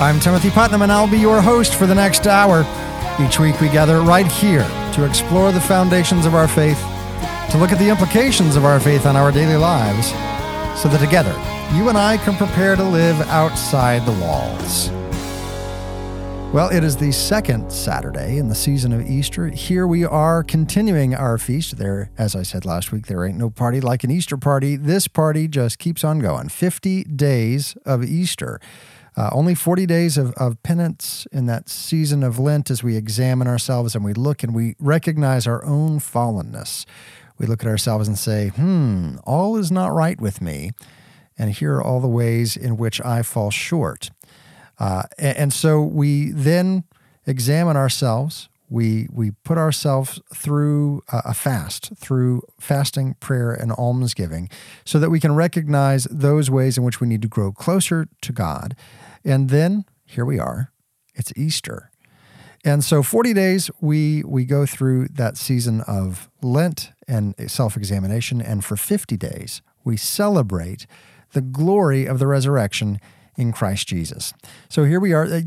I'm Timothy Putnam, and I'll be your host for the next hour. Each week, we gather right here to explore the foundations of our faith, to look at the implications of our faith on our daily lives, so that together, you and I can prepare to live outside the walls. Well, it is the second Saturday in the season of Easter. Here we are continuing our feast. There, as I said last week, there ain't no party like an Easter party. This party just keeps on going. 50 days of Easter. Uh, only 40 days of, of penance in that season of Lent as we examine ourselves and we look and we recognize our own fallenness. We look at ourselves and say, hmm, all is not right with me. And here are all the ways in which I fall short. Uh, and, and so we then examine ourselves. We we put ourselves through a fast, through fasting, prayer, and almsgiving, so that we can recognize those ways in which we need to grow closer to God. And then here we are. It's Easter. And so 40 days we we go through that season of Lent and self-examination and for 50 days we celebrate the glory of the resurrection in Christ Jesus. So here we are. Uh,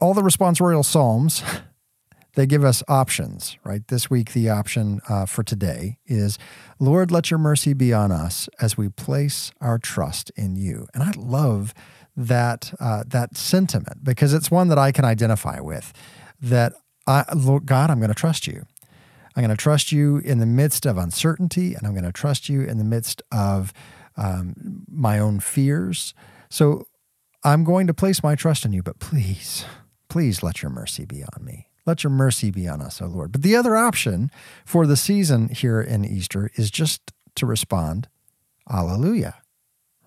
all the responsorial psalms, they give us options, right? This week, the option uh, for today is Lord, let your mercy be on us as we place our trust in you. And I love that, uh, that sentiment because it's one that I can identify with that I, Lord God, I'm going to trust you. I'm going to trust you in the midst of uncertainty, and I'm going to trust you in the midst of um, my own fears. So I'm going to place my trust in you, but please, please let your mercy be on me. Let your mercy be on us, O Lord. But the other option for the season here in Easter is just to respond, Alleluia,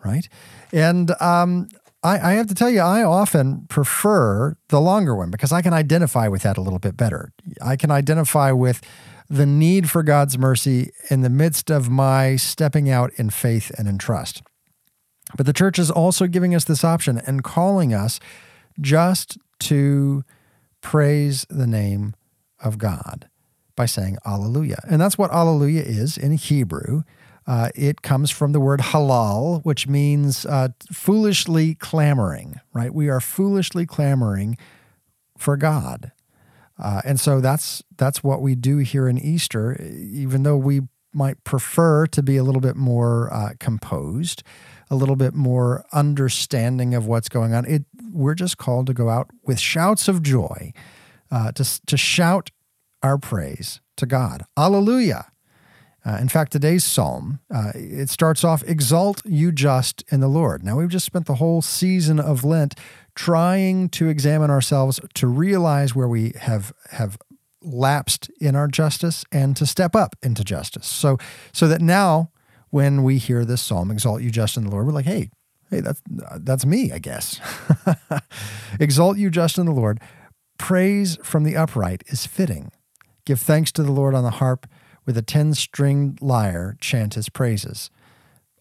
right? And um, I, I have to tell you, I often prefer the longer one because I can identify with that a little bit better. I can identify with the need for God's mercy in the midst of my stepping out in faith and in trust. But the church is also giving us this option and calling us just to praise the name of God by saying Alleluia. And that's what Alleluia is in Hebrew. Uh, it comes from the word halal, which means uh, foolishly clamoring, right? We are foolishly clamoring for God. Uh, and so that's that's what we do here in Easter, even though we might prefer to be a little bit more uh, composed a little bit more understanding of what's going on. It, we're just called to go out with shouts of joy, uh, to, to shout our praise to God. Alleluia. Uh, in fact, today's psalm, uh, it starts off, Exalt you just in the Lord. Now, we've just spent the whole season of Lent trying to examine ourselves to realize where we have, have lapsed in our justice and to step up into justice. So, so that now when we hear this psalm, Exalt you just in the Lord, we're like, hey, hey, that's that's me, I guess. Exalt you just in the Lord. Praise from the upright is fitting. Give thanks to the Lord on the harp. With a ten stringed lyre, chant his praises.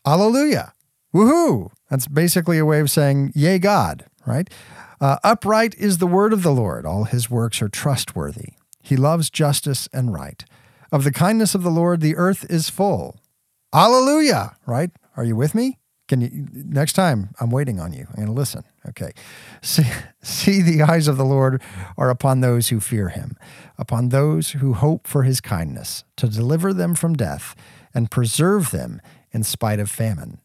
Alleluia. Woohoo. That's basically a way of saying, Yay, God, right? Uh, upright is the word of the Lord. All his works are trustworthy. He loves justice and right. Of the kindness of the Lord, the earth is full. Hallelujah, right? Are you with me? Can you next time I'm waiting on you. I'm going to listen. Okay. See, see the eyes of the Lord are upon those who fear him, upon those who hope for his kindness, to deliver them from death and preserve them in spite of famine.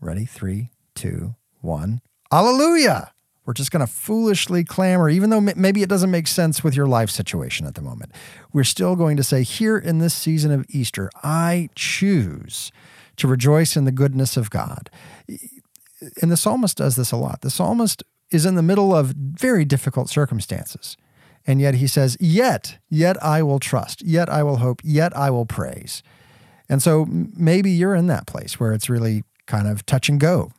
Ready? Three, two, one. Hallelujah. We're just going to foolishly clamor, even though maybe it doesn't make sense with your life situation at the moment. We're still going to say, here in this season of Easter, I choose to rejoice in the goodness of God. And the psalmist does this a lot. The psalmist is in the middle of very difficult circumstances. And yet he says, Yet, yet I will trust, yet I will hope, yet I will praise. And so maybe you're in that place where it's really kind of touch and go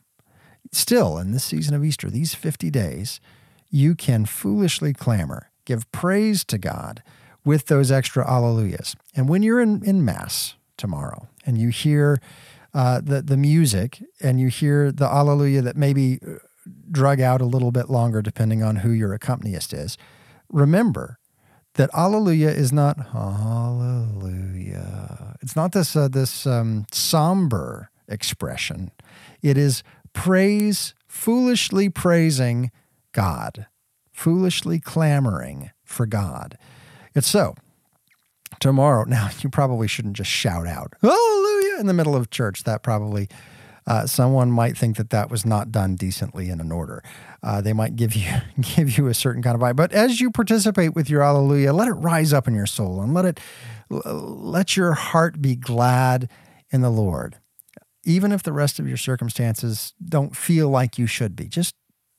still, in this season of Easter, these 50 days, you can foolishly clamor, give praise to God with those extra alleluias. And when you're in, in Mass tomorrow and you hear uh, the, the music and you hear the alleluia that maybe uh, drug out a little bit longer depending on who your accompanist is, remember that alleluia is not hallelujah. It's not this, uh, this um, somber expression. It is praise, foolishly praising God, foolishly clamoring for God. It's so. Tomorrow, now you probably shouldn't just shout out, Hallelujah, in the middle of church. That probably uh, someone might think that that was not done decently in an order. Uh, they might give you give you a certain kind of vibe. But as you participate with your Hallelujah, let it rise up in your soul and let it let your heart be glad in the Lord, even if the rest of your circumstances don't feel like you should be. Just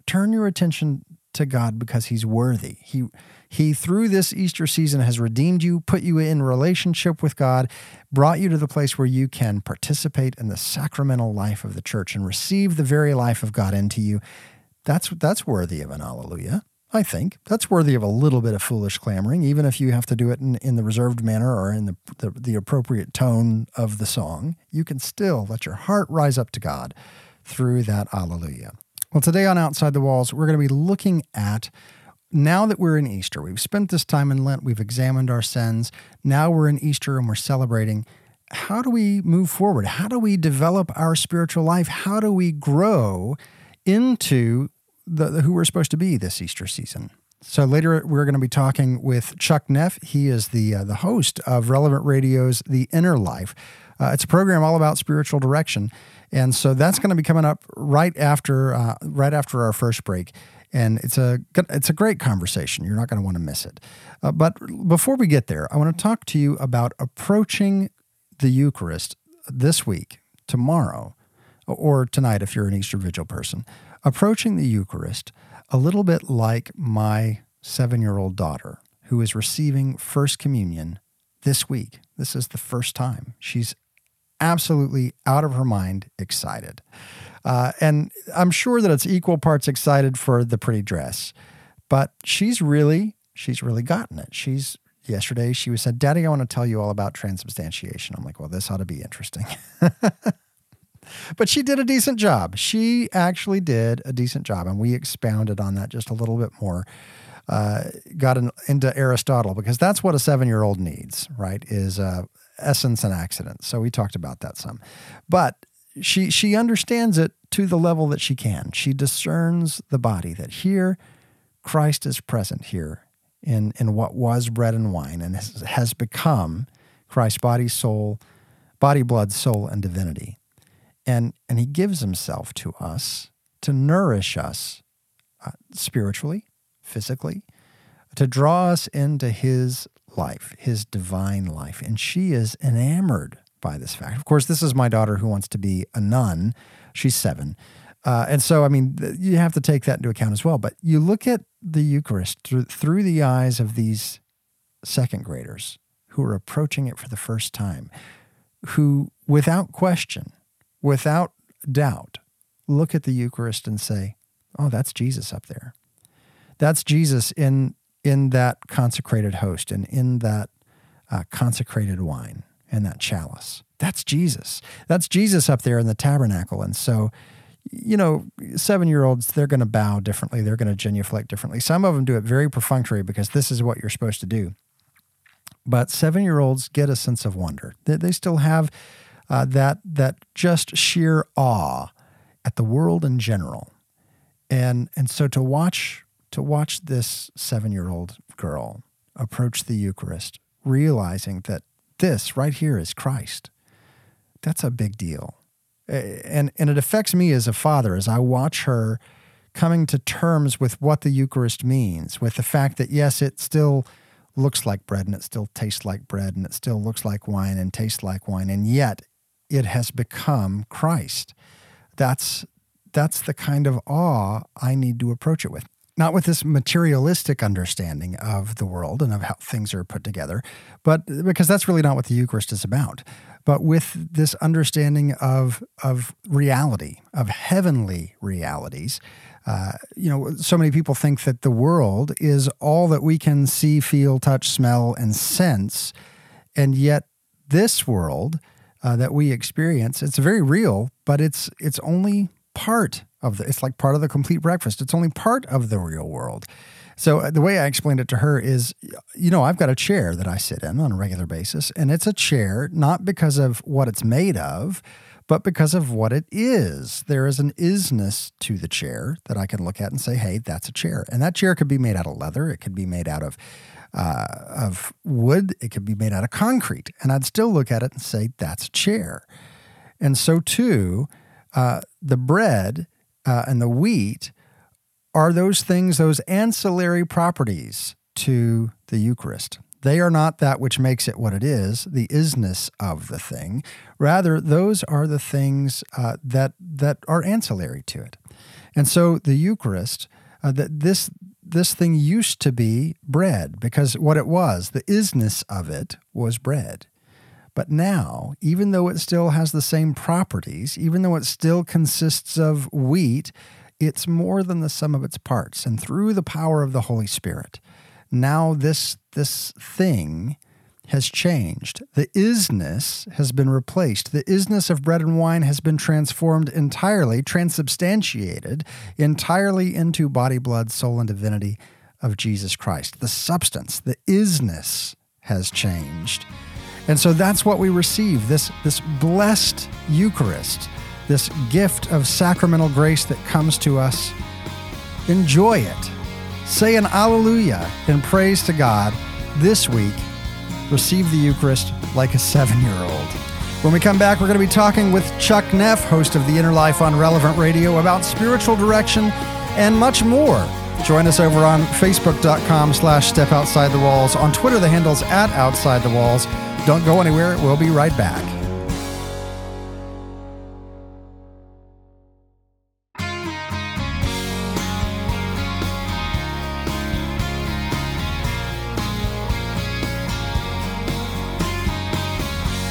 turn your attention to God because He's worthy. He he, through this Easter season, has redeemed you, put you in relationship with God, brought you to the place where you can participate in the sacramental life of the church and receive the very life of God into you. That's, that's worthy of an alleluia. I think that's worthy of a little bit of foolish clamoring, even if you have to do it in, in the reserved manner or in the, the, the appropriate tone of the song. You can still let your heart rise up to God through that Alleluia. Well, today on Outside the Walls, we're going to be looking at now that we're in Easter, we've spent this time in Lent, we've examined our sins. Now we're in Easter and we're celebrating. How do we move forward? How do we develop our spiritual life? How do we grow into the, the who we're supposed to be this Easter season? So later we're going to be talking with Chuck Neff. He is the uh, the host of Relevant Radio's The Inner Life. Uh, it's a program all about spiritual direction, and so that's going to be coming up right after uh, right after our first break and it's a it's a great conversation. You're not going to want to miss it. Uh, but before we get there, I want to talk to you about approaching the Eucharist this week, tomorrow, or tonight if you're an Easter Vigil person. Approaching the Eucharist a little bit like my seven-year-old daughter who is receiving First Communion this week. This is the first time she's absolutely out of her mind excited. Uh, and I'm sure that it's equal parts excited for the pretty dress, but she's really, she's really gotten it. She's, yesterday she was said, Daddy, I want to tell you all about transubstantiation. I'm like, well, this ought to be interesting. but she did a decent job. She actually did a decent job. And we expounded on that just a little bit more. Uh, got in, into Aristotle because that's what a seven year old needs, right? Is uh, essence and accident. So we talked about that some. But she she understands it to the level that she can. She discerns the body that here Christ is present here in in what was bread and wine and has, has become Christ's body, soul, body, blood, soul, and divinity. And and he gives himself to us to nourish us uh, spiritually, physically, to draw us into his life, his divine life. And she is enamored by this fact. Of course, this is my daughter who wants to be a nun. She's seven. Uh, and so, I mean, you have to take that into account as well. But you look at the Eucharist through, through the eyes of these second graders who are approaching it for the first time, who, without question, without doubt, look at the Eucharist and say, Oh, that's Jesus up there. That's Jesus in, in that consecrated host and in that uh, consecrated wine and that chalice. That's Jesus. That's Jesus up there in the tabernacle. And so, you know, seven year olds, they're going to bow differently. They're going to genuflect differently. Some of them do it very perfunctory because this is what you're supposed to do. But seven year olds get a sense of wonder. They, they still have uh, that, that just sheer awe at the world in general. And, and so to watch, to watch this seven year old girl approach the Eucharist, realizing that this right here is Christ. That's a big deal. And, and it affects me as a father as I watch her coming to terms with what the Eucharist means, with the fact that, yes, it still looks like bread and it still tastes like bread and it still looks like wine and tastes like wine, and yet it has become Christ. That's, that's the kind of awe I need to approach it with not with this materialistic understanding of the world and of how things are put together, but because that's really not what the Eucharist is about, but with this understanding of of reality, of heavenly realities. Uh, you know, so many people think that the world is all that we can see, feel, touch, smell, and sense, and yet this world uh, that we experience, it's very real, but it's it's only part of the it's like part of the complete breakfast it's only part of the real world so uh, the way i explained it to her is you know i've got a chair that i sit in on a regular basis and it's a chair not because of what it's made of but because of what it is. There is an isness to the chair that I can look at and say, hey, that's a chair. And that chair could be made out of leather, it could be made out of uh, of wood, it could be made out of concrete. And I'd still look at it and say, that's a chair. And so, too, uh, the bread uh, and the wheat are those things, those ancillary properties to the Eucharist. They are not that which makes it what it is, the isness of the thing. Rather, those are the things uh, that that are ancillary to it. And so, the Eucharist, uh, that this this thing used to be bread because what it was, the isness of it was bread. But now, even though it still has the same properties, even though it still consists of wheat, it's more than the sum of its parts. And through the power of the Holy Spirit, now this, this thing has changed. The isness has been replaced. The isness of bread and wine has been transformed entirely, transubstantiated entirely into body, blood, soul, and divinity of Jesus Christ. The substance, the isness has changed. And so that's what we receive this, this blessed Eucharist, this gift of sacramental grace that comes to us. Enjoy it. Say an Alleluia in praise to God this week receive the Eucharist like a seven year old. When we come back, we're going to be talking with Chuck Neff, host of The Inner Life on Relevant Radio, about spiritual direction and much more. Join us over on Facebook.com slash Step Outside the Walls. On Twitter, the handle's at Outside the Walls. Don't go anywhere. We'll be right back.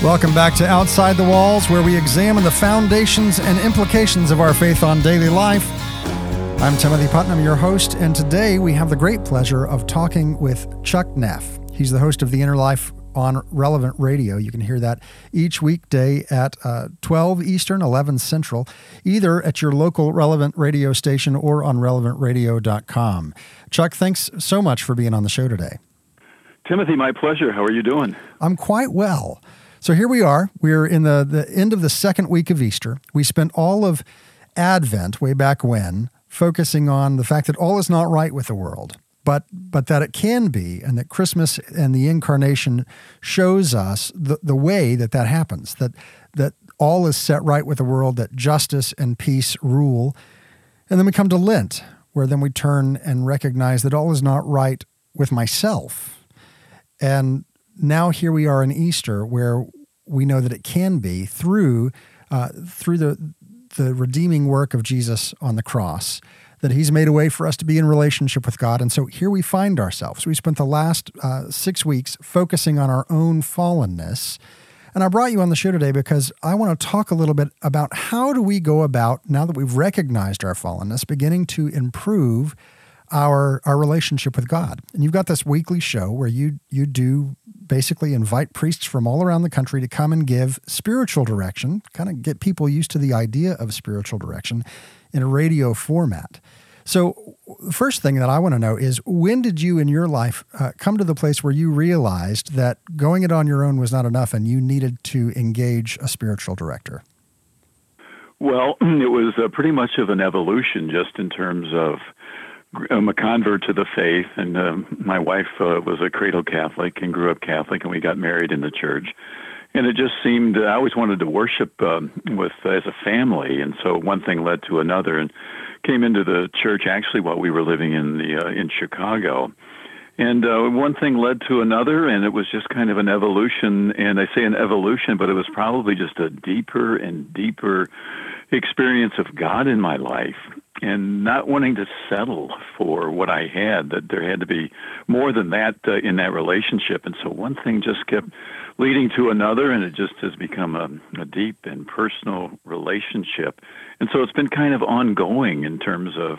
Welcome back to Outside the Walls, where we examine the foundations and implications of our faith on daily life. I'm Timothy Putnam, your host, and today we have the great pleasure of talking with Chuck Neff. He's the host of The Inner Life on Relevant Radio. You can hear that each weekday at uh, 12 Eastern, 11 Central, either at your local Relevant Radio station or on relevantradio.com. Chuck, thanks so much for being on the show today. Timothy, my pleasure. How are you doing? I'm quite well. So here we are. We're in the, the end of the second week of Easter. We spent all of Advent, way back when, focusing on the fact that all is not right with the world, but but that it can be, and that Christmas and the incarnation shows us the, the way that that happens. That that all is set right with the world, that justice and peace rule. And then we come to Lent, where then we turn and recognize that all is not right with myself. And now here we are in Easter, where we know that it can be through uh, through the the redeeming work of Jesus on the cross. That He's made a way for us to be in relationship with God, and so here we find ourselves. We spent the last uh, six weeks focusing on our own fallenness. And I brought you on the show today because I want to talk a little bit about how do we go about, now that we've recognized our fallenness, beginning to improve our our relationship with God. And you've got this weekly show where you you do basically invite priests from all around the country to come and give spiritual direction, kind of get people used to the idea of spiritual direction in a radio format. So, the first thing that I want to know is when did you in your life uh, come to the place where you realized that going it on your own was not enough and you needed to engage a spiritual director? Well, it was uh, pretty much of an evolution just in terms of I'm a convert to the faith, and uh, my wife uh, was a cradle Catholic and grew up Catholic, and we got married in the church. And it just seemed I always wanted to worship um, with as a family, and so one thing led to another, and came into the church actually while we were living in the uh, in Chicago. And uh, one thing led to another, and it was just kind of an evolution. And I say an evolution, but it was probably just a deeper and deeper experience of God in my life and not wanting to settle for what I had, that there had to be more than that uh, in that relationship. And so one thing just kept leading to another, and it just has become a, a deep and personal relationship. And so it's been kind of ongoing in terms of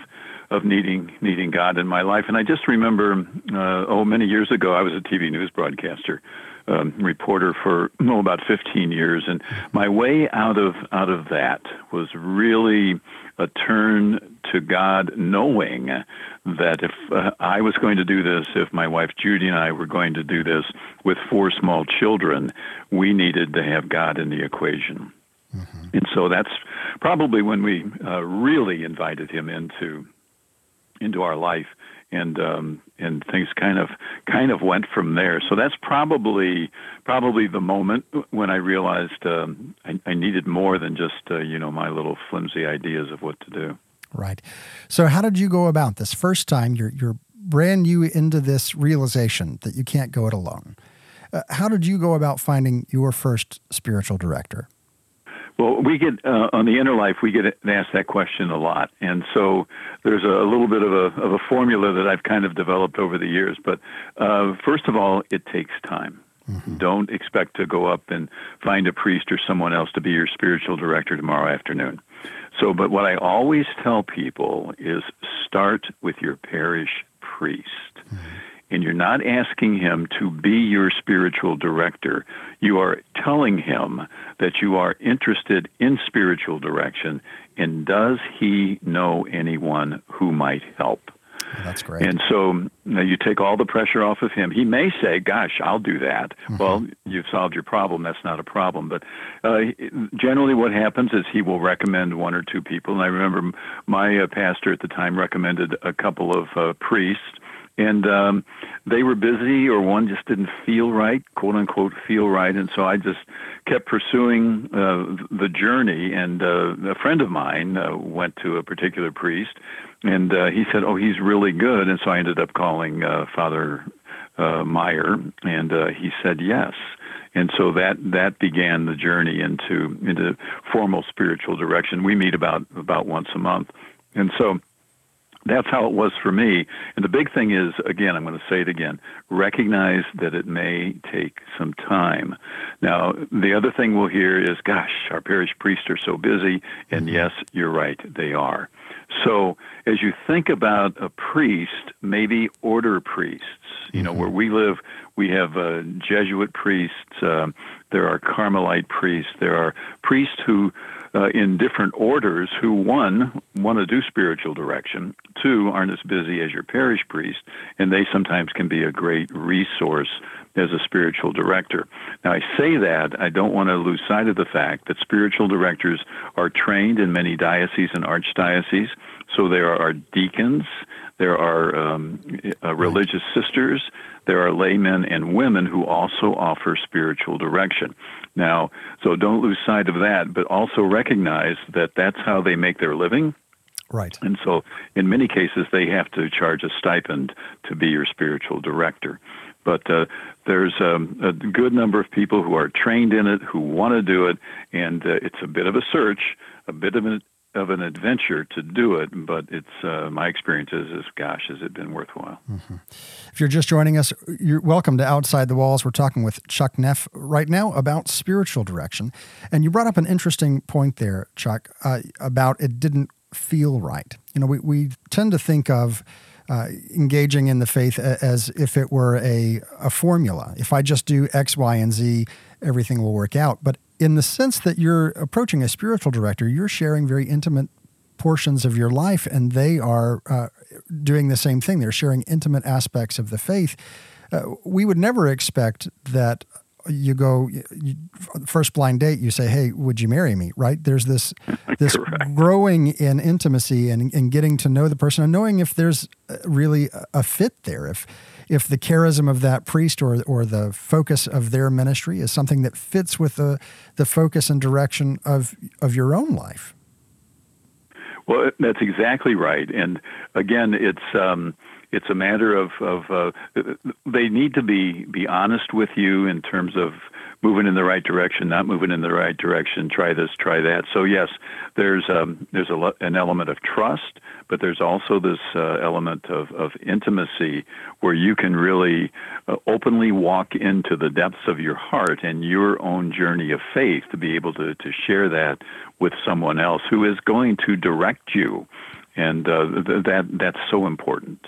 of needing needing God in my life. And I just remember, uh, oh, many years ago, I was a TV news broadcaster um, reporter for oh, about 15 years, and my way out of out of that was really a turn to God, knowing that if uh, I was going to do this, if my wife Judy and I were going to do this with four small children, we needed to have God in the equation. Mm-hmm. And so that's probably when we uh, really invited him into into our life, and um, and things kind of kind of went from there. So that's probably probably the moment when I realized um, I, I needed more than just uh, you know my little flimsy ideas of what to do. Right. So how did you go about this first time? You're you're brand new into this realization that you can't go it alone. Uh, how did you go about finding your first spiritual director? Well, we get uh, on the inner life, we get asked that question a lot, and so there's a, little bit of a of a formula that I've kind of developed over the years. But uh, first of all, it takes time. Mm-hmm. Don't expect to go up and find a priest or someone else to be your spiritual director tomorrow afternoon. So, but what I always tell people is start with your parish priest. Mm-hmm and you're not asking him to be your spiritual director. You are telling him that you are interested in spiritual direction, and does he know anyone who might help? That's great. And so you, know, you take all the pressure off of him. He may say, "Gosh, I'll do that." Mm-hmm. Well, you've solved your problem. That's not a problem. But uh, generally, what happens is he will recommend one or two people. And I remember my uh, pastor at the time recommended a couple of uh, priests and um, they were busy, or one just didn't feel right, quote unquote, feel right, and so I just kept pursuing uh, the journey. And uh, a friend of mine uh, went to a particular priest, and uh, he said, "Oh, he's really good," and so I ended up calling uh, Father uh, Meyer, and he said yes and so that that began the journey into into formal spiritual direction. We meet about about once a month, and so that's how it was for me. And the big thing is, again, I'm going to say it again recognize that it may take some time. Now, the other thing we'll hear is, gosh, our parish priests are so busy. And mm-hmm. yes, you're right, they are. So as you think about a priest, maybe order priests. You know, mm-hmm. where we live, we have uh, Jesuit priests, uh, there are Carmelite priests, there are priests who uh, in different orders who, one, want to do spiritual direction, two, aren't as busy as your parish priest, and they sometimes can be a great resource as a spiritual director. Now, I say that, I don't want to lose sight of the fact that spiritual directors are trained in many dioceses and archdioceses. So there are deacons, there are um, uh, religious sisters, there are laymen and women who also offer spiritual direction. Now, so don't lose sight of that, but also recognize that that's how they make their living. Right. And so, in many cases, they have to charge a stipend to be your spiritual director. But uh, there's um, a good number of people who are trained in it, who want to do it, and uh, it's a bit of a search, a bit of an of an adventure to do it, but it's uh, my experience is, is, gosh, has it been worthwhile? Mm-hmm. If you're just joining us, you're welcome to Outside the Walls. We're talking with Chuck Neff right now about spiritual direction, and you brought up an interesting point there, Chuck, uh, about it didn't feel right. You know, we we tend to think of uh, engaging in the faith as if it were a, a formula. If I just do X, Y, and Z, everything will work out. But in the sense that you're approaching a spiritual director, you're sharing very intimate portions of your life, and they are uh, doing the same thing. They're sharing intimate aspects of the faith. Uh, we would never expect that you go you, first blind date you say hey would you marry me right there's this this growing in intimacy and, and getting to know the person and knowing if there's uh, really a fit there if if the charism of that priest or or the focus of their ministry is something that fits with the the focus and direction of of your own life. Well that's exactly right. And again it's um it's a matter of of uh, they need to be be honest with you in terms of moving in the right direction, not moving in the right direction. Try this, try that. So yes, there's um, there's a, an element of trust, but there's also this uh, element of of intimacy where you can really uh, openly walk into the depths of your heart and your own journey of faith to be able to to share that with someone else who is going to direct you, and uh, th- that that's so important.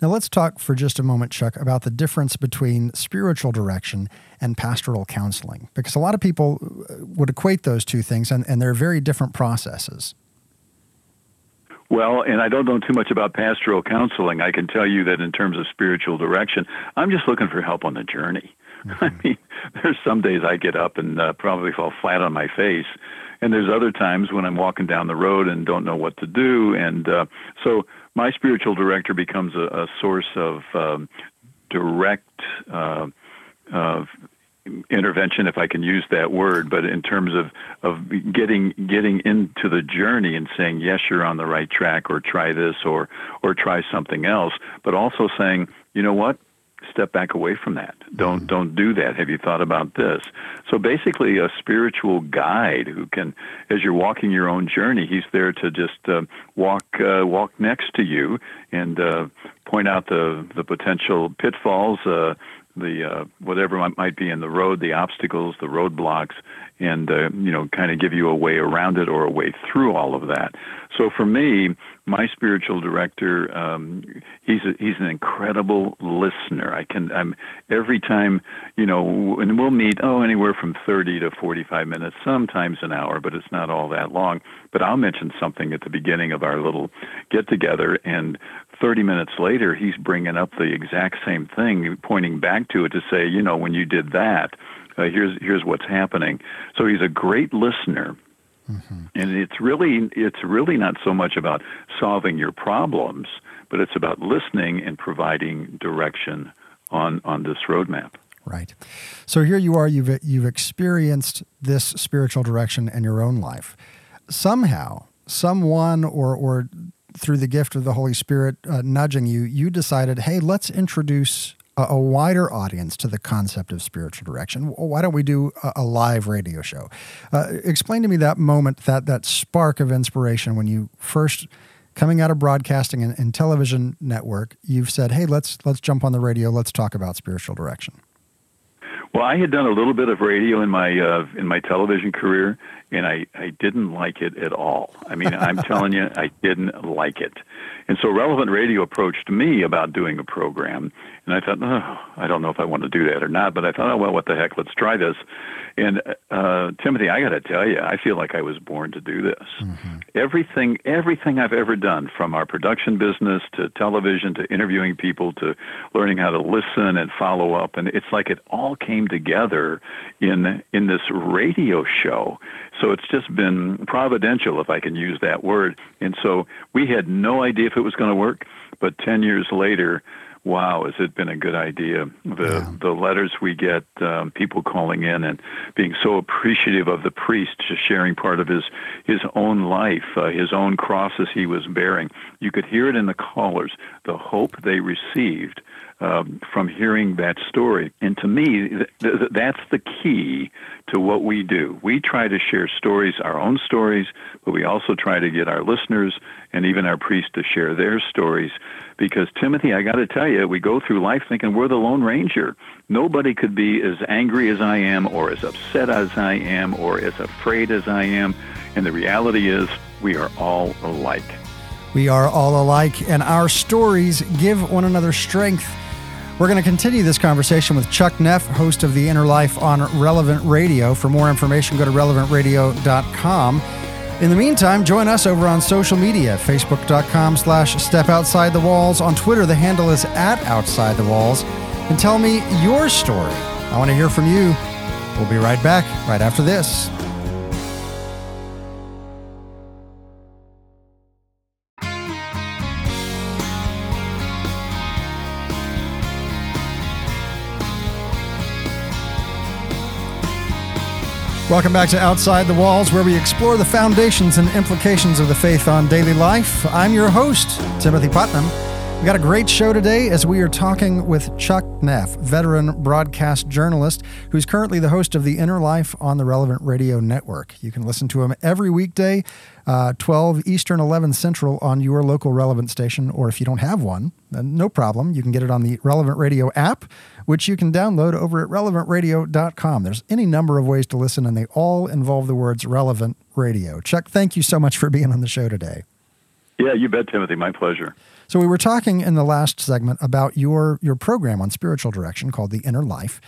Now, let's talk for just a moment, Chuck, about the difference between spiritual direction and pastoral counseling, because a lot of people uh, would equate those two things, and, and they're very different processes. Well, and I don't know too much about pastoral counseling. I can tell you that in terms of spiritual direction, I'm just looking for help on the journey. Mm-hmm. I mean, there's some days I get up and uh, probably fall flat on my face, and there's other times when I'm walking down the road and don't know what to do, and uh, so my spiritual director becomes a, a source of um, direct. Uh, of intervention, if I can use that word, but in terms of of getting getting into the journey and saying yes, you're on the right track, or try this, or or try something else, but also saying, you know what, step back away from that. Don't mm-hmm. don't do that. Have you thought about this? So basically, a spiritual guide who can, as you're walking your own journey, he's there to just uh, walk uh, walk next to you and uh, point out the the potential pitfalls. The uh, whatever might, might be in the road, the obstacles, the roadblocks, and uh, you know, kind of give you a way around it or a way through all of that. So for me, my spiritual director, um, he's a, he's an incredible listener. I can I'm every time you know, and we'll meet oh anywhere from thirty to forty five minutes, sometimes an hour, but it's not all that long. But I'll mention something at the beginning of our little get together, and 30 minutes later, he's bringing up the exact same thing, pointing back to it to say, you know, when you did that, uh, here's here's what's happening. So he's a great listener, mm-hmm. and it's really it's really not so much about solving your problems, but it's about listening and providing direction on on this roadmap. Right. So here you are. You've you've experienced this spiritual direction in your own life. Somehow, someone or or through the gift of the Holy Spirit uh, nudging you, you decided, hey, let's introduce a, a, wider audience to the concept of spiritual direction. Why don't we do a, a live radio show? Uh, explain to me that moment, that that spark of inspiration when you first coming out of broadcasting and, and television network, you've said, hey, let's let's jump on the radio, let's talk about spiritual direction. Well, I had done a little bit of radio in my uh, in my television career, and I I didn't like it at all. I mean, I'm telling you, I didn't like it. And so, Relevant Radio approached me about doing a program, and I thought, oh, I don't know if I want to do that or not. But I thought, oh well, what the heck, let's try this. And uh, Timothy, I got to tell you, I feel like I was born to do this. Mm-hmm. Everything, everything I've ever done, from our production business to television to interviewing people to learning how to listen and follow up, and it's like it all came together in in this radio show. So it's just been providential, if I can use that word. And so we had no idea if it was going to work, but ten years later wow, has it been a good idea? The yeah. the letters we get, um, people calling in and being so appreciative of the priest just sharing part of his his own life, uh, his own crosses he was bearing. You could hear it in the callers, the hope they received um, from hearing that story. And to me, th- th- that's the key to what we do. We try to share stories, our own stories, but we also try to get our listeners and even our priests to share their stories. Because, Timothy, I got to tell you, we go through life thinking we're the Lone Ranger. Nobody could be as angry as I am, or as upset as I am, or as afraid as I am. And the reality is, we are all alike. We are all alike, and our stories give one another strength. We're going to continue this conversation with Chuck Neff, host of The Inner Life on Relevant Radio. For more information, go to relevantradio.com. In the meantime, join us over on social media, facebook.com slash step outside the walls. On Twitter, the handle is at outside the walls. And tell me your story. I want to hear from you. We'll be right back right after this. Welcome back to Outside the Walls, where we explore the foundations and implications of the faith on daily life. I'm your host, Timothy Putnam. We got a great show today as we are talking with Chuck Neff, veteran broadcast journalist who's currently the host of The Inner Life on the Relevant Radio Network. You can listen to him every weekday, uh, 12 Eastern, 11 Central on your local relevant station, or if you don't have one, no problem. You can get it on the Relevant Radio app which you can download over at relevantradio.com. There's any number of ways to listen, and they all involve the words relevant radio. Chuck, thank you so much for being on the show today. Yeah, you bet, Timothy. My pleasure. So we were talking in the last segment about your your program on spiritual direction called The Inner Life,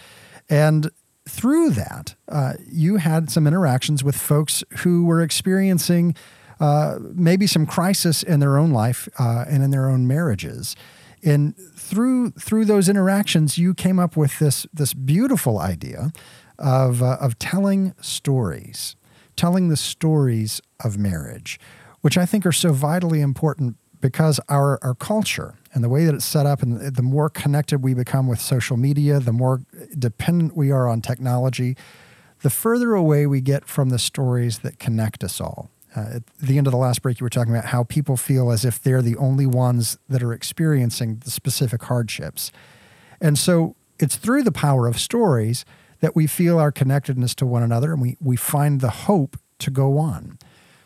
and through that, uh, you had some interactions with folks who were experiencing uh, maybe some crisis in their own life uh, and in their own marriages. And through through those interactions, you came up with this this beautiful idea of uh, of telling stories, telling the stories of marriage, which I think are so vitally important because our our culture and the way that it's set up, and the more connected we become with social media, the more dependent we are on technology, the further away we get from the stories that connect us all. Uh, at the end of the last break, you were talking about how people feel as if they're the only ones that are experiencing the specific hardships. And so it's through the power of stories that we feel our connectedness to one another and we, we find the hope to go on.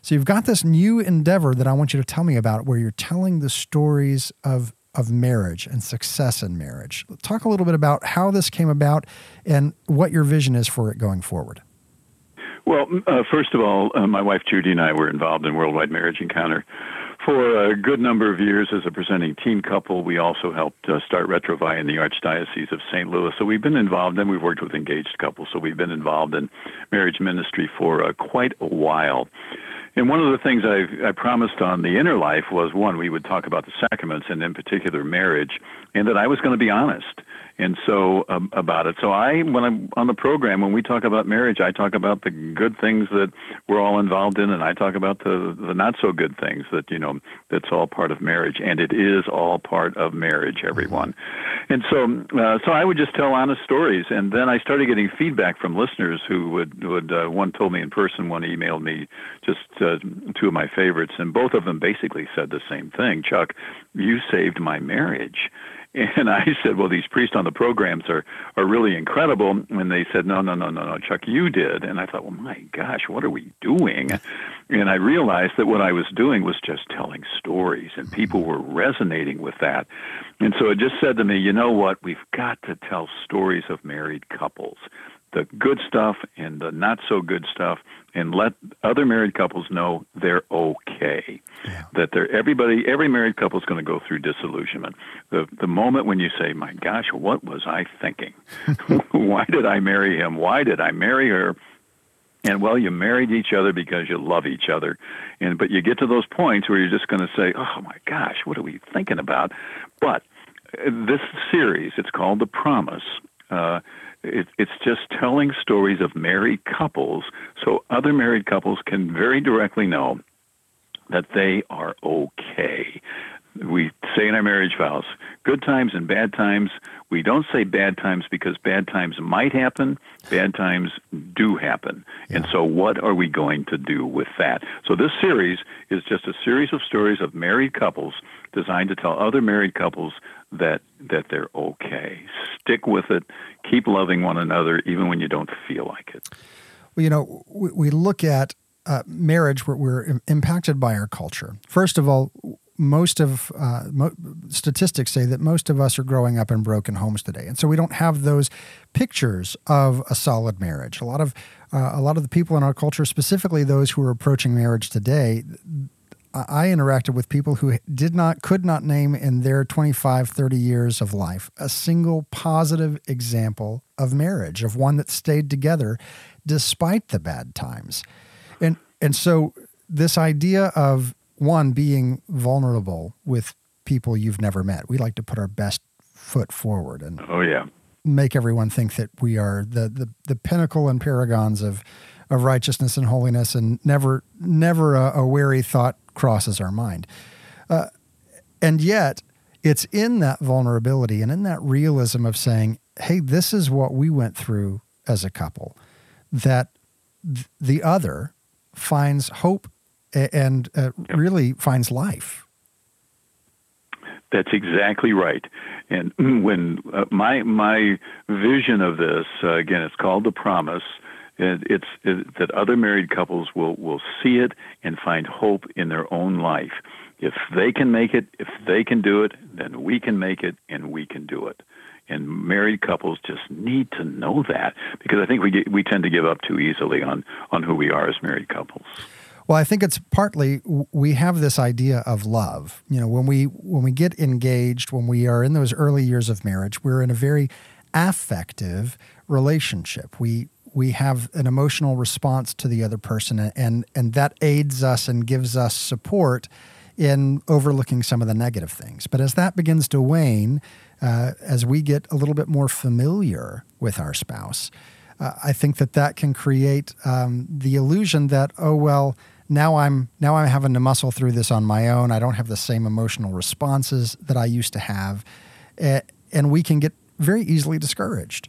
So you've got this new endeavor that I want you to tell me about where you're telling the stories of of marriage and success in marriage. Talk a little bit about how this came about and what your vision is for it going forward. Well, uh, first of all, uh, my wife Judy and I were involved in Worldwide Marriage Encounter for a good number of years as a presenting teen couple. We also helped uh, start Retrouvailles in the Archdiocese of St. Louis. So we've been involved, and we've worked with engaged couples. So we've been involved in marriage ministry for uh, quite a while. And one of the things I, I promised on the inner life was one, we would talk about the sacraments and in particular marriage, and that I was going to be honest and so um, about it. So I, when I'm on the program, when we talk about marriage, I talk about the good things that we're all involved in, and I talk about the the not so good things that you know that's all part of marriage, and it is all part of marriage, everyone. And so, uh, so I would just tell honest stories, and then I started getting feedback from listeners who would would uh, one told me in person, one emailed me, just uh, two of my favorites, and both of them basically said the same thing. Chuck, you saved my marriage. And I said, well, these priests on the programs are, are really incredible. And they said, no, no, no, no, no, Chuck, you did. And I thought, well, my gosh, what are we doing? And I realized that what I was doing was just telling stories, and people were resonating with that. And so it just said to me, you know what? We've got to tell stories of married couples the good stuff and the not so good stuff and let other married couples know they're okay. Yeah. that they're everybody every married couple is going to go through disillusionment. The the moment when you say my gosh what was i thinking? Why did i marry him? Why did i marry her? And well you married each other because you love each other. And but you get to those points where you're just going to say oh my gosh what are we thinking about? But uh, this series it's called the promise uh, it, it's just telling stories of married couples so other married couples can very directly know that they are okay. We say in our marriage vows, good times and bad times. We don't say bad times because bad times might happen, bad times do happen. Yeah. And so, what are we going to do with that? So, this series is just a series of stories of married couples designed to tell other married couples that that they're okay. Stick with it. Keep loving one another even when you don't feel like it. Well, you know, we, we look at uh, marriage, we're, we're, impacted by our culture. First of all, most of uh, mo- statistics say that most of us are growing up in broken homes today, and so we don't have those pictures of a solid marriage. A lot of uh, a lot of the people in our culture, specifically those who are approaching marriage today, I interacted with people who did not, could not name in their 25, 30 years of life a single positive example of marriage, of one that stayed together despite the bad times. And, and so, this idea of one being vulnerable with people you've never met, we like to put our best foot forward and oh, yeah. make everyone think that we are the, the, the pinnacle and paragons of, of righteousness and holiness, and never, never a, a wary thought crosses our mind. Uh, and yet, it's in that vulnerability and in that realism of saying, hey, this is what we went through as a couple, that th- the other finds hope and uh, really finds life. That's exactly right. And when uh, my my vision of this uh, again, it's called the promise. It, it's it, that other married couples will will see it and find hope in their own life. If they can make it, if they can do it, then we can make it, and we can do it. And married couples just need to know that because I think we get, we tend to give up too easily on on who we are as married couples. Well, I think it's partly we have this idea of love. You know, when we when we get engaged, when we are in those early years of marriage, we're in a very affective relationship. We we have an emotional response to the other person and and that aids us and gives us support in overlooking some of the negative things. But as that begins to wane, uh, as we get a little bit more familiar with our spouse, uh, I think that that can create um, the illusion that oh well now I'm now I'm having to muscle through this on my own. I don't have the same emotional responses that I used to have, and we can get very easily discouraged.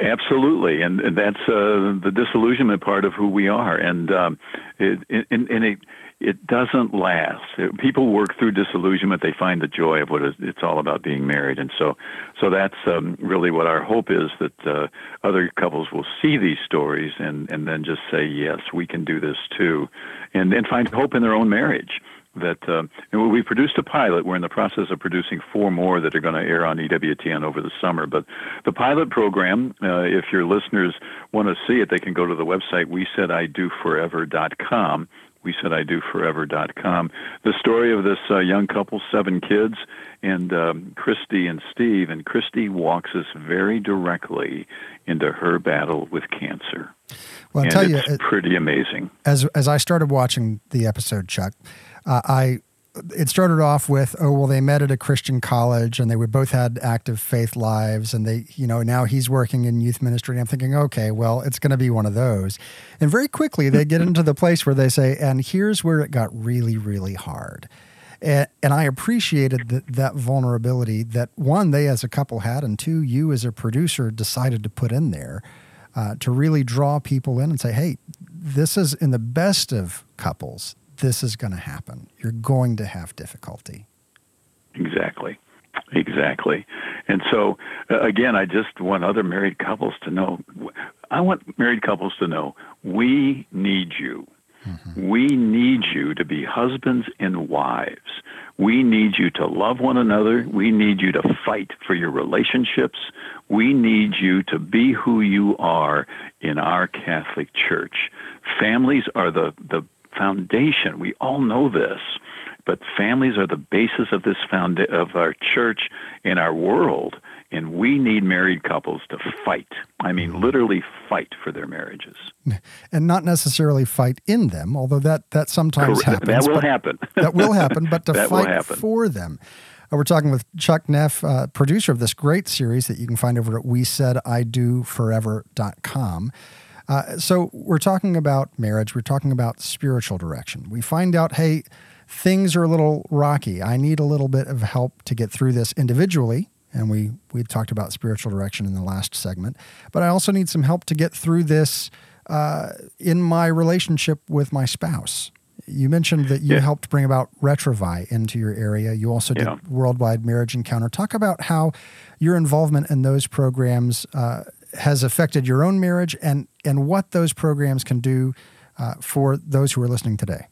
Absolutely, and, and that's uh, the disillusionment part of who we are, and um, it, it, and, it it doesn't last. People work through disillusionment; they find the joy of what it's all about being married, and so so that's um, really what our hope is that uh, other couples will see these stories and and then just say, yes, we can do this too, and and find hope in their own marriage that uh, we produced a pilot. We're in the process of producing four more that are going to air on EWTN over the summer. But the pilot program, uh, if your listeners want to see it, they can go to the website we said I do forever.com. We said I do forever.com. The story of this uh, young couple, seven kids, and um, Christy and Steve. And Christy walks us very directly into her battle with cancer. Well, I'll and tell you, it's you, pretty amazing. As as I started watching the episode, Chuck, uh, I it started off with oh well they met at a christian college and they would both had active faith lives and they you know now he's working in youth ministry. And i'm thinking okay well it's going to be one of those. And very quickly they get into the place where they say and here's where it got really really hard. And, and i appreciated the, that vulnerability that one they as a couple had and two you as a producer decided to put in there uh, to really draw people in and say hey this is in the best of couples this is going to happen. You're going to have difficulty. Exactly. Exactly. And so, uh, again, I just want other married couples to know I want married couples to know we need you. Mm-hmm. We need you to be husbands and wives. We need you to love one another. We need you to fight for your relationships. We need you to be who you are in our Catholic Church. Families are the, the foundation. We all know this, but families are the basis of this found of our church and our world. And we need married couples to fight. I mean, mm-hmm. literally fight for their marriages, and not necessarily fight in them, although that that sometimes Correct. happens. That will happen. that will happen, but to fight for them. Uh, we're talking with Chuck Neff, uh, producer of this great series that you can find over at we said I do forever.com. Uh, so we're talking about marriage. We're talking about spiritual direction. We find out, hey, things are a little rocky. I need a little bit of help to get through this individually. And we we talked about spiritual direction in the last segment, but I also need some help to get through this uh, in my relationship with my spouse. You mentioned that you yeah. helped bring about Retrouvaille into your area. You also did yeah. Worldwide Marriage Encounter. Talk about how your involvement in those programs uh, has affected your own marriage and, and what those programs can do uh, for those who are listening today.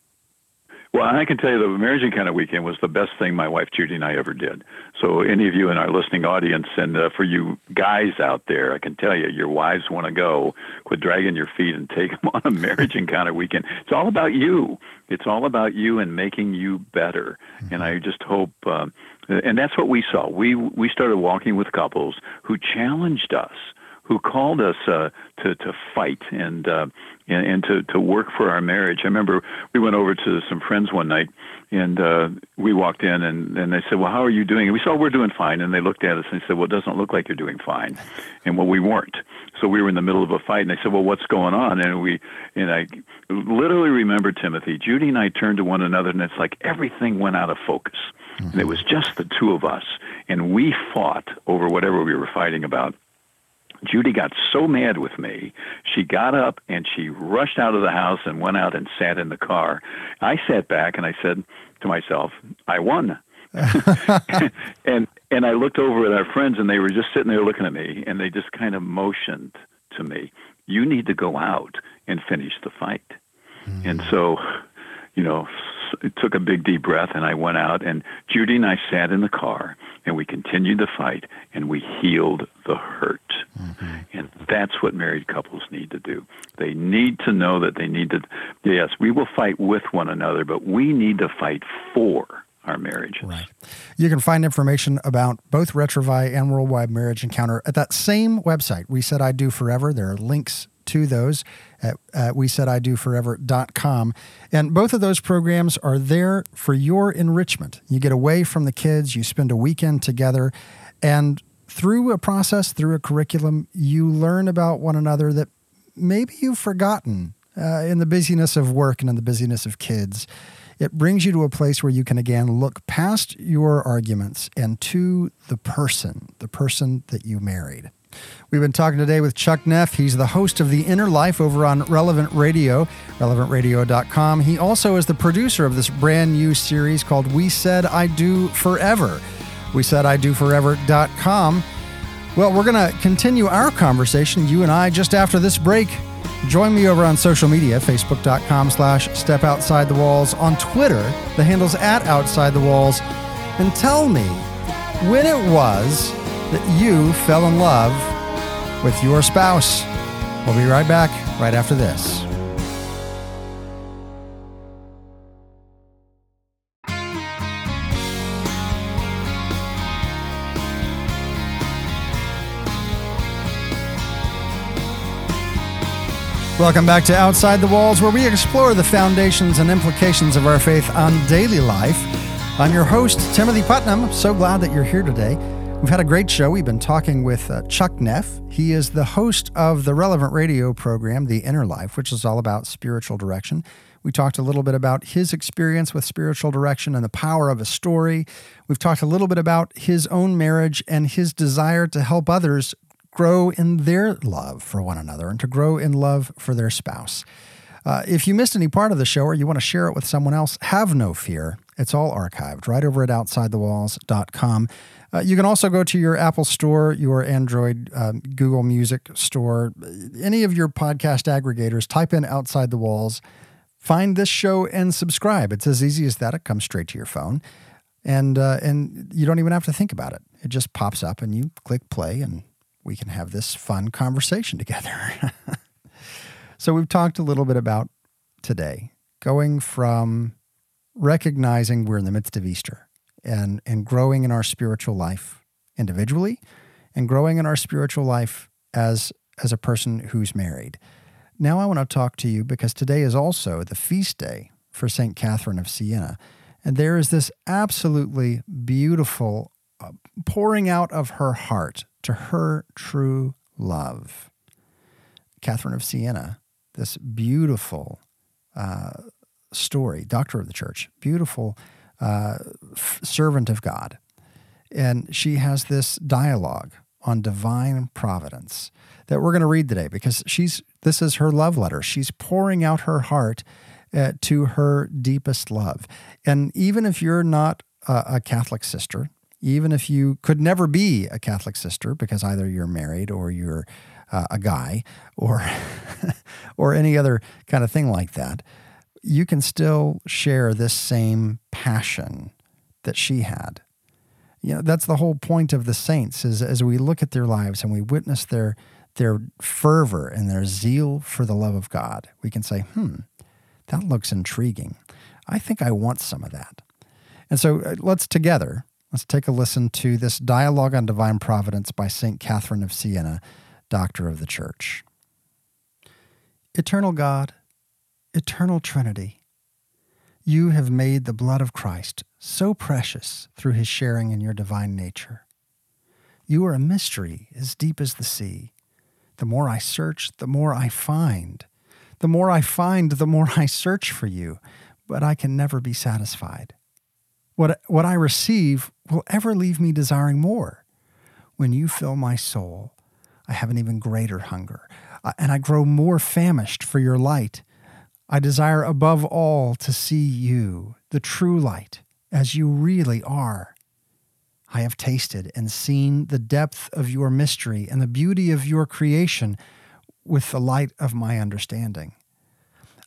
Well, I can tell you the Marriage Encounter Weekend was the best thing my wife Judy and I ever did. So, any of you in our listening audience, and uh, for you guys out there, I can tell you, your wives want to go. Quit dragging your feet and take them on a Marriage Encounter Weekend. It's all about you. It's all about you and making you better. Mm-hmm. And I just hope, um, and that's what we saw. We we started walking with couples who challenged us who called us uh, to to fight and, uh, and and to to work for our marriage. I remember we went over to some friends one night, and uh, we walked in, and and they said, "Well, how are you doing?" And we said, "We're doing fine." And they looked at us and said, "Well, it doesn't look like you're doing fine," and well, we weren't. So we were in the middle of a fight, and they said, "Well, what's going on?" And we and I literally remember Timothy, Judy, and I turned to one another, and it's like everything went out of focus. Mm-hmm. And it was just the two of us, and we fought over whatever we were fighting about Judy got so mad with me, she got up and she rushed out of the house and went out and sat in the car. I sat back and I said to myself, I won. and and I looked over at our friends and they were just sitting there looking at me and they just kind of motioned to me, you need to go out and finish the fight. Mm. And so, you know, took a big deep breath and I went out and Judy and I sat in the car and we continued the fight and we healed the hurt. Mm-hmm. And that's what married couples need to do. They need to know that they need to, yes, we will fight with one another, but we need to fight for our marriages. Right. You can find information about both Retrouvaille and Worldwide Marriage Encounter at that same website. We said I do forever. There are links to those at, we said I do forever.com. And both of those programs are there for your enrichment. You get away from the kids, you spend a weekend together, and through a process, through a curriculum, you learn about one another that maybe you've forgotten uh, in the busyness of work and in the busyness of kids. It brings you to a place where you can again look past your arguments and to the person, the person that you married. We've been talking today with Chuck Neff. He's the host of The Inner Life over on Relevant Radio, relevantradio.com. He also is the producer of this brand new series called We Said I Do Forever. We Said I Do Forever.com. Well, we're going to continue our conversation, you and I, just after this break. Join me over on social media, facebook.com slash step outside the walls. On Twitter, the handle's at outside the walls. And tell me when it was that you fell in love with your spouse. We'll be right back right after this. Welcome back to Outside the Walls, where we explore the foundations and implications of our faith on daily life. I'm your host, Timothy Putnam. So glad that you're here today. We've had a great show. We've been talking with uh, Chuck Neff. He is the host of the relevant radio program, The Inner Life, which is all about spiritual direction. We talked a little bit about his experience with spiritual direction and the power of a story. We've talked a little bit about his own marriage and his desire to help others grow in their love for one another and to grow in love for their spouse. Uh, if you missed any part of the show or you want to share it with someone else, have no fear. It's all archived right over at OutsideTheWalls.com. Uh, you can also go to your Apple Store, your Android, um, Google Music Store, any of your podcast aggregators, type in Outside the Walls, find this show, and subscribe. It's as easy as that. It comes straight to your phone. And, uh, and you don't even have to think about it. It just pops up and you click play and we can have this fun conversation together. so, we've talked a little bit about today going from recognizing we're in the midst of Easter and, and growing in our spiritual life individually and growing in our spiritual life as, as a person who's married. Now, I want to talk to you because today is also the feast day for St. Catherine of Siena. And there is this absolutely beautiful uh, pouring out of her heart to her true love. Catherine of Siena, this beautiful uh, story, doctor of the church, beautiful uh, servant of God. And she has this dialogue on divine providence that we're going to read today because she's this is her love letter. She's pouring out her heart uh, to her deepest love. And even if you're not a, a Catholic sister, even if you could never be a Catholic sister because either you're married or you're uh, a guy or or any other kind of thing like that, you can still share this same passion that she had. You know, that's the whole point of the saints is as we look at their lives and we witness their their fervor and their zeal for the love of God, we can say, hmm, that looks intriguing. I think I want some of that. And so uh, let's together Let's take a listen to this dialogue on divine providence by St. Catherine of Siena, Doctor of the Church. Eternal God, eternal Trinity, you have made the blood of Christ so precious through his sharing in your divine nature. You are a mystery as deep as the sea. The more I search, the more I find. The more I find, the more I search for you, but I can never be satisfied. What, what I receive will ever leave me desiring more. When you fill my soul, I have an even greater hunger, uh, and I grow more famished for your light. I desire above all to see you, the true light, as you really are. I have tasted and seen the depth of your mystery and the beauty of your creation with the light of my understanding.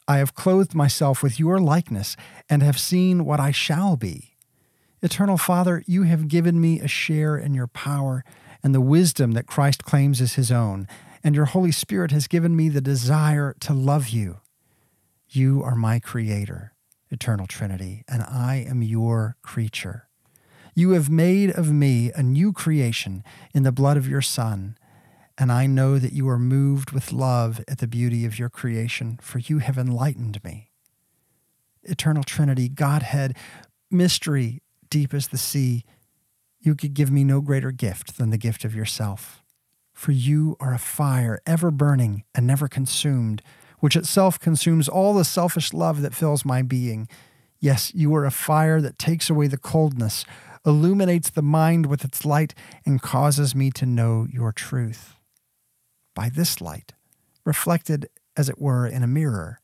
I have clothed myself with your likeness and have seen what I shall be. Eternal Father, you have given me a share in your power and the wisdom that Christ claims as his own, and your Holy Spirit has given me the desire to love you. You are my creator, Eternal Trinity, and I am your creature. You have made of me a new creation in the blood of your Son, and I know that you are moved with love at the beauty of your creation, for you have enlightened me. Eternal Trinity, Godhead, mystery deep as the sea, you could give me no greater gift than the gift of yourself. For you are a fire ever burning and never consumed, which itself consumes all the selfish love that fills my being. Yes, you are a fire that takes away the coldness, illuminates the mind with its light, and causes me to know your truth by this light, reflected as it were in a mirror,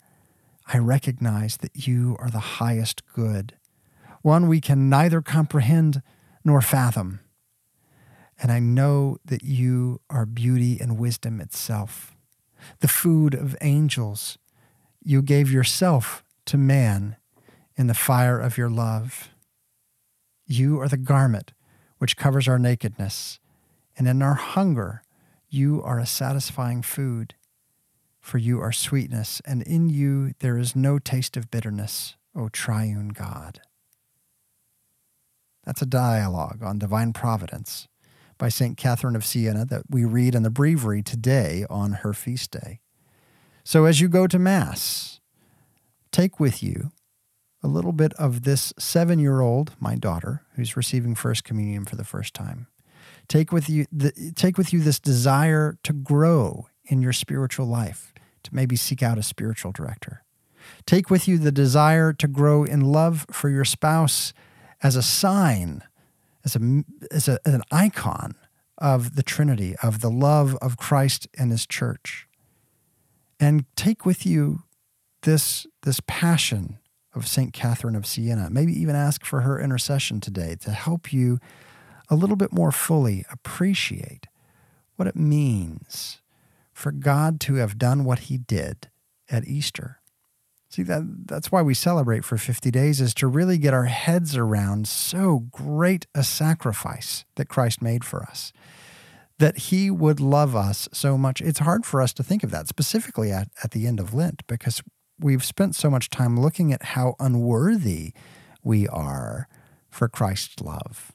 I recognize that you are the highest good, one we can neither comprehend nor fathom. And I know that you are beauty and wisdom itself, the food of angels. You gave yourself to man in the fire of your love. You are the garment which covers our nakedness, and in our hunger, you are a satisfying food, for you are sweetness, and in you there is no taste of bitterness, O triune God. That's a dialogue on divine providence by St. Catherine of Siena that we read in the breviary today on her feast day. So as you go to Mass, take with you a little bit of this seven year old, my daughter, who's receiving First Communion for the first time. Take with you the, take with you this desire to grow in your spiritual life, to maybe seek out a spiritual director. Take with you the desire to grow in love for your spouse as a sign, as, a, as, a, as an icon of the Trinity, of the love of Christ and His church. And take with you this, this passion of St. Catherine of Siena. Maybe even ask for her intercession today to help you a little bit more fully appreciate what it means for God to have done what he did at Easter. See that that's why we celebrate for 50 days is to really get our heads around so great a sacrifice that Christ made for us. That he would love us so much. It's hard for us to think of that specifically at, at the end of Lent because we've spent so much time looking at how unworthy we are for Christ's love.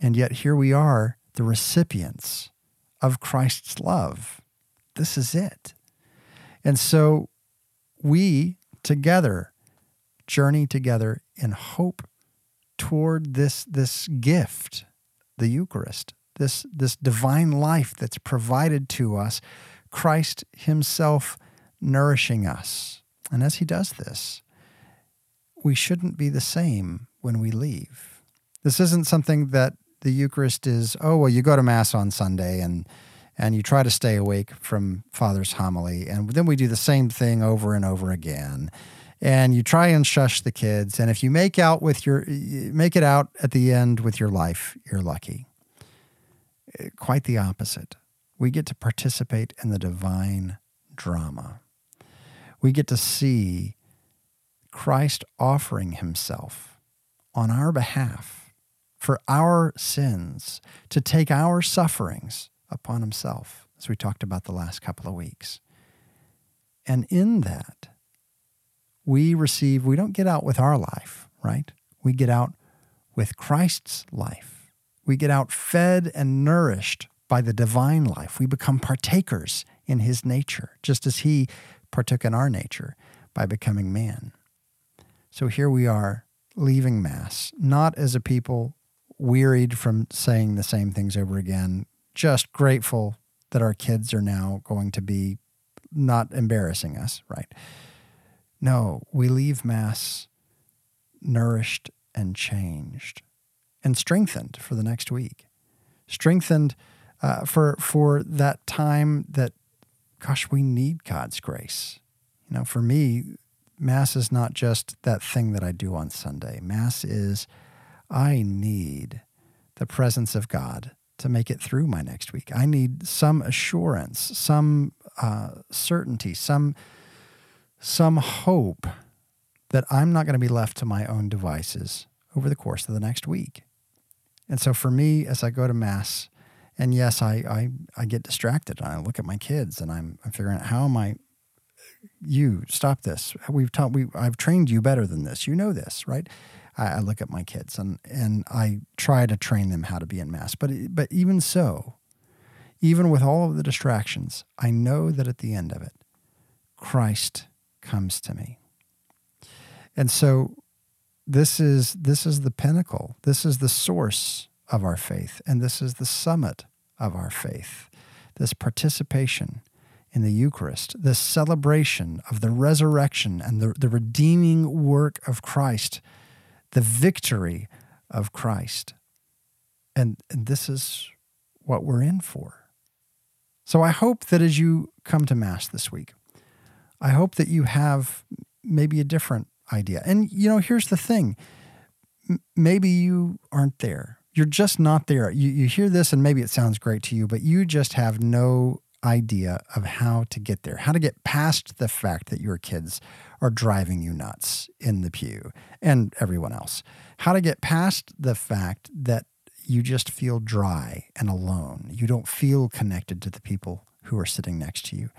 And yet here we are, the recipients of Christ's love. This is it. And so we together journey together in hope toward this, this gift, the Eucharist, this, this divine life that's provided to us, Christ Himself nourishing us. And as He does this, we shouldn't be the same when we leave. This isn't something that the Eucharist is, oh, well, you go to Mass on Sunday and and you try to stay awake from Father's homily. And then we do the same thing over and over again. And you try and shush the kids. And if you make out with your make it out at the end with your life, you're lucky. Quite the opposite. We get to participate in the divine drama. We get to see Christ offering himself on our behalf for our sins, to take our sufferings upon himself, as we talked about the last couple of weeks. And in that, we receive, we don't get out with our life, right? We get out with Christ's life. We get out fed and nourished by the divine life. We become partakers in his nature, just as he partook in our nature by becoming man. So here we are leaving Mass, not as a people wearied from saying the same things over again. Just grateful that our kids are now going to be not embarrassing us, right? No, we leave Mass nourished and changed and strengthened for the next week. Strengthened uh, for, for that time that, gosh, we need God's grace. You know, for me, Mass is not just that thing that I do on Sunday. Mass is I need the presence of God to make it through my next week. I need some assurance, some uh, certainty, some some hope that I'm not going to be left to my own devices over the course of the next week. And so for me, as I go to mass, and yes, I I, I get distracted. And I look at my kids, and I'm, I'm figuring out how am I. You stop this. We've taught we I've trained you better than this. You know this, right? I, I look at my kids and and I try to train them how to be in mass. But but even so, even with all of the distractions, I know that at the end of it, Christ comes to me. And so this is this is the pinnacle. This is the source of our faith and this is the summit of our faith. This participation in the Eucharist, this celebration of the resurrection and the, the redeeming work of Christ, the victory of Christ. And, and this is what we're in for. So I hope that as you come to Mass this week, I hope that you have maybe a different idea. And, you know, here's the thing M- maybe you aren't there. You're just not there. You, you hear this and maybe it sounds great to you, but you just have no idea of how to get there, how to get past the fact that your kids are driving you nuts in the pew and everyone else, how to get past the fact that you just feel dry and alone. You don't feel connected to the people who are sitting next to you.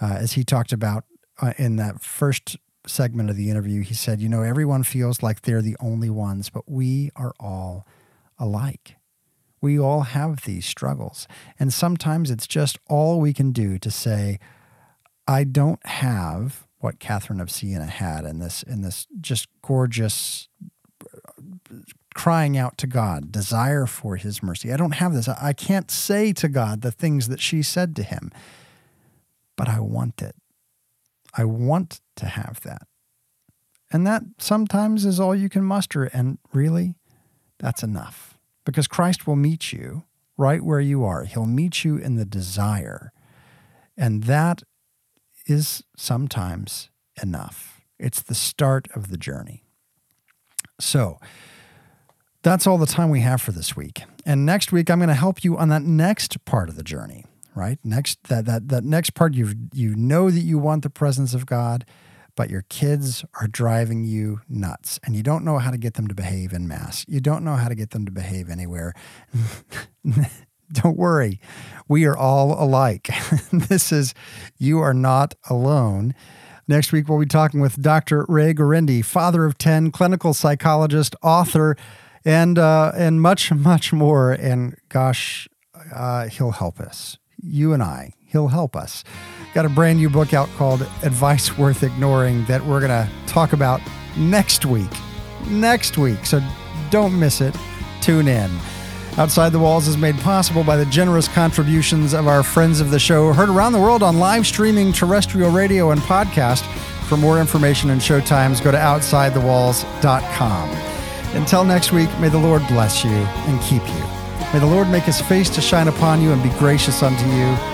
Uh, as he talked about uh, in that first segment of the interview, he said, You know, everyone feels like they're the only ones, but we are all alike. We all have these struggles. And sometimes it's just all we can do to say, I don't have what Catherine of Siena had in this in this just gorgeous crying out to God, desire for his mercy. I don't have this. I can't say to God the things that she said to him, but I want it. I want to have that. And that sometimes is all you can muster. And really, that's enough because Christ will meet you right where you are. He'll meet you in the desire. And that is sometimes enough. It's the start of the journey. So, that's all the time we have for this week. And next week, I'm going to help you on that next part of the journey, right? Next, that, that, that next part, you you know that you want the presence of God, but your kids are driving you nuts and you don't know how to get them to behave in mass. You don't know how to get them to behave anywhere. don't worry. We are all alike. this is, you are not alone. Next week, we'll be talking with Dr. Ray Guarendi, father of 10, clinical psychologist, author, and uh, and much much more. And gosh, uh, he'll help us. You and I, he'll help us. Got a brand new book out called Advice Worth Ignoring that we're gonna talk about next week. Next week, so don't miss it. Tune in. Outside the Walls is made possible by the generous contributions of our friends of the show, heard around the world on live streaming, terrestrial radio, and podcast. For more information and showtimes, go to OutsideTheWalls.com. Until next week, may the Lord bless you and keep you. May the Lord make his face to shine upon you and be gracious unto you.